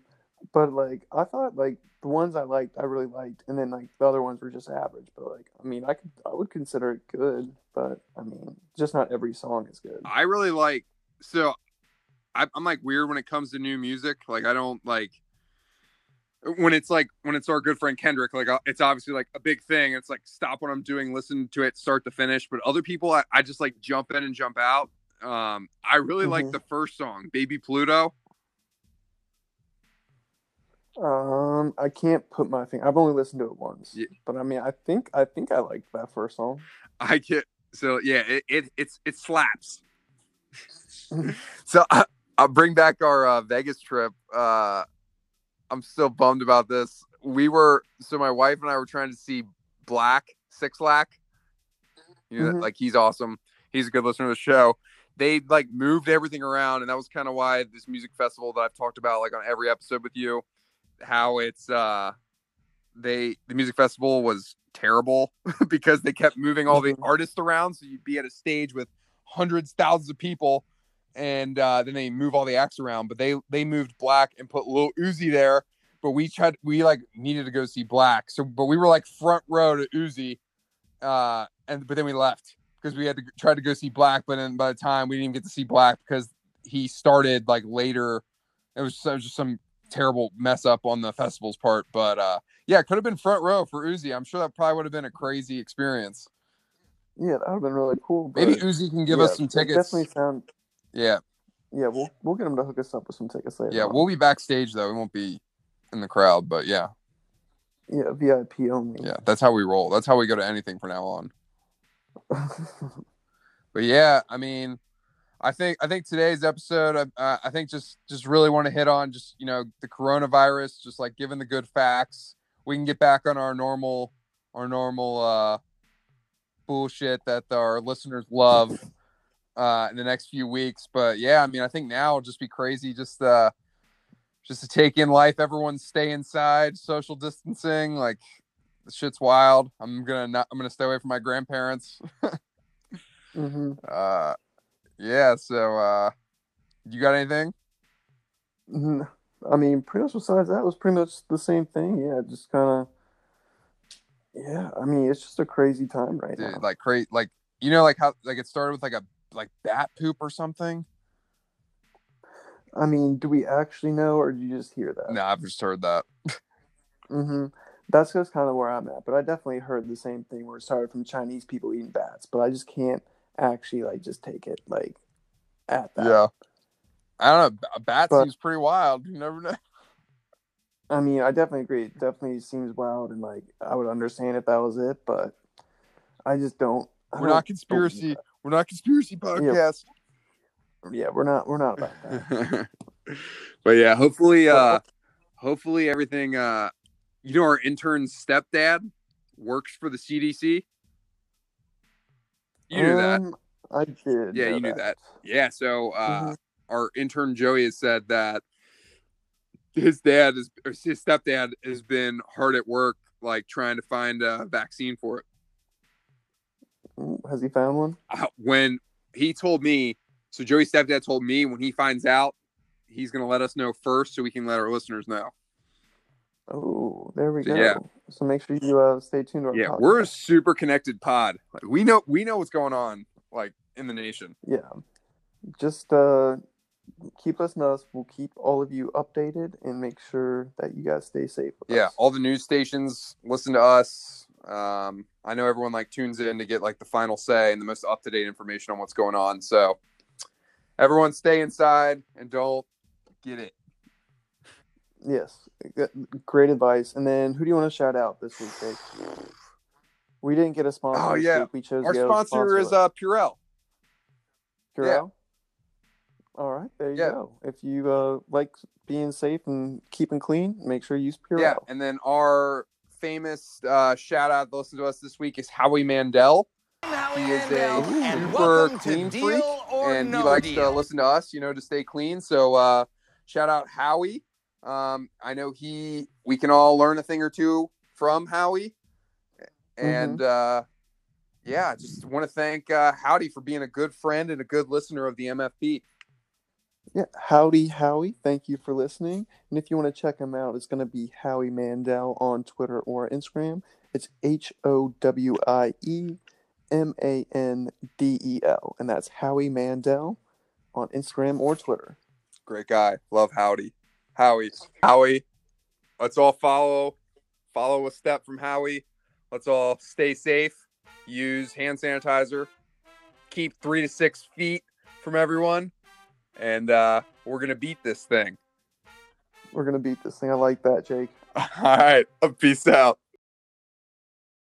But like I thought, like the ones I liked, I really liked, and then like the other ones were just average. But like I mean, I could I would consider it good, but I mean, just not every song is good. I really like. So, I, I'm like weird when it comes to new music. Like, I don't like when it's like when it's our good friend Kendrick. Like, uh, it's obviously like a big thing. It's like stop what I'm doing, listen to it, start to finish. But other people, I, I just like jump in and jump out. Um, I really like Mhm. the first song, "Baby Pluto." Um, I can't put my thing. I've only listened to it once, Yeah. but I mean, I think I think I liked that first song. I get so yeah, it it it's it slaps. so I, I'll bring back our uh, Vegas trip. Uh, I'm still bummed about this. We were so my wife and I were trying to see Black Six Lack. You know, Mhm. like he's awesome. He's a good listener to the show. They like moved everything around, and that was kind of why this music festival that I've talked about like on every episode with you, how it's uh they the music festival was terrible because they kept moving all the Mhm. artists around. So you'd be at a stage with hundreds, thousands of people, and uh, then they move all the acts around. But they they moved Black and put Lil Uzi there. But we tried, we like needed to go see Black. So, but we were like front row to Uzi, uh, and but then we left because we had to try to go see Black. But then by the time we didn't even get to see Black because he started like later. It was, it was just some terrible mess up on the festival's part. But uh, yeah, it could have been front row for Uzi. I'm sure that probably would have been a crazy experience. Yeah, that would have been really cool. Maybe Uzi can give yeah, us some tickets. Definitely sound. Yeah, Yeah, we'll we'll get him to hook us up with some tickets later. yeah, on. we'll be backstage though. We won't be in the crowd, but yeah, yeah VIP only. yeah, that's how we roll. That's how we go to anything from now on. But yeah, I mean, I think I think today's episode, I, uh, I think just just really want to hit on just you know the coronavirus, just like giving the good facts. We can get back on our normal our normal uh, bullshit that our listeners love uh, in the next few weeks. But yeah, I mean, I think now it'll just be crazy, just uh, just to take in life. Everyone stay inside, social distancing, like. The shit's wild. I'm gonna not. I'm gonna stay away from my grandparents. hmm Uh, yeah. So, uh, you got anything? I mean, pretty much besides that was pretty much the same thing. Yeah, just kind of. Yeah, I mean, it's just a crazy time right Dude, now. like crazy, like you know, like how like it started with like a like bat poop or something. I mean, do we actually know, or do you just hear that? No, I've just heard that. mm-hmm. That's just kind of where I'm at. But I definitely heard the same thing where it started from Chinese people eating bats. But I just can't actually like just take it like at that. Yeah. I don't know. A bat But- seems pretty wild. You never know. I mean, I definitely agree. It definitely seems wild, and like I would understand if that was it, but I just don't. I We're don't not conspiracy. We're not conspiracy podcast. that. Yeah, we're not. We're not about that. but yeah, hopefully, uh, hopefully everything. Uh, you know, our intern's stepdad works for the CDC. You knew that. Um, I did. Yeah, you knew that. Yeah. So uh, Mhm. our intern Joey has said that his dad is or his stepdad has been hard at work, like trying to find a vaccine for it. Has he found one? Uh, when he told me, so Joey's stepdad told me when he finds out, he's gonna let us know first, so we can let our listeners know. Oh, there we So, go. yeah. So make sure you uh, stay tuned to our Yeah, podcast. we're a super connected pod. Like, we know we know what's going on, like in the nation. Yeah. Just uh, keep us us. We'll keep all of you updated and make sure that you guys stay safe. Yeah, us. all the news stations listen to us. Um, I know everyone like tunes in to get like the final say and the most up to date information on what's going on. So everyone stay inside and don't get it. Yes. G- Great advice. And then who do you want to shout out this week, Jake? We didn't get a sponsor. Oh, yeah. We chose Our to go sponsor is sponsorless. uh Purell. Purell? All right, there you Yeah. go. If you uh, like being safe and keeping clean, make sure you use Purell. Yeah, and then our famous uh, shout out that listen to us this week is Howie Mandel. Howie He is a Mandel, and super welcome clean freak, or and no he likes deal. to listen to us, you know, to stay clean. So uh, shout out Howie. Um, I know he. We can all learn a thing or two from Howie, and uh, yeah, just want to thank uh, Howdy for being a good friend and a good listener of the MFP. Yeah, Howdy Howie. Thank you for listening. And if you want to check him out, it's going to be Howie Mandel on Twitter or Instagram. It's H O W I E M A N D E L. And that's Howie Mandel on Instagram or Twitter. Great guy. Love Howdy. Howie. Howie. Let's all follow follow a step from Howie. Let's all stay safe. Use hand sanitizer. Keep three to six feet from everyone. And uh, we're gonna beat this thing. We're going to beat this thing. I like that, Jake. All right. Peace out.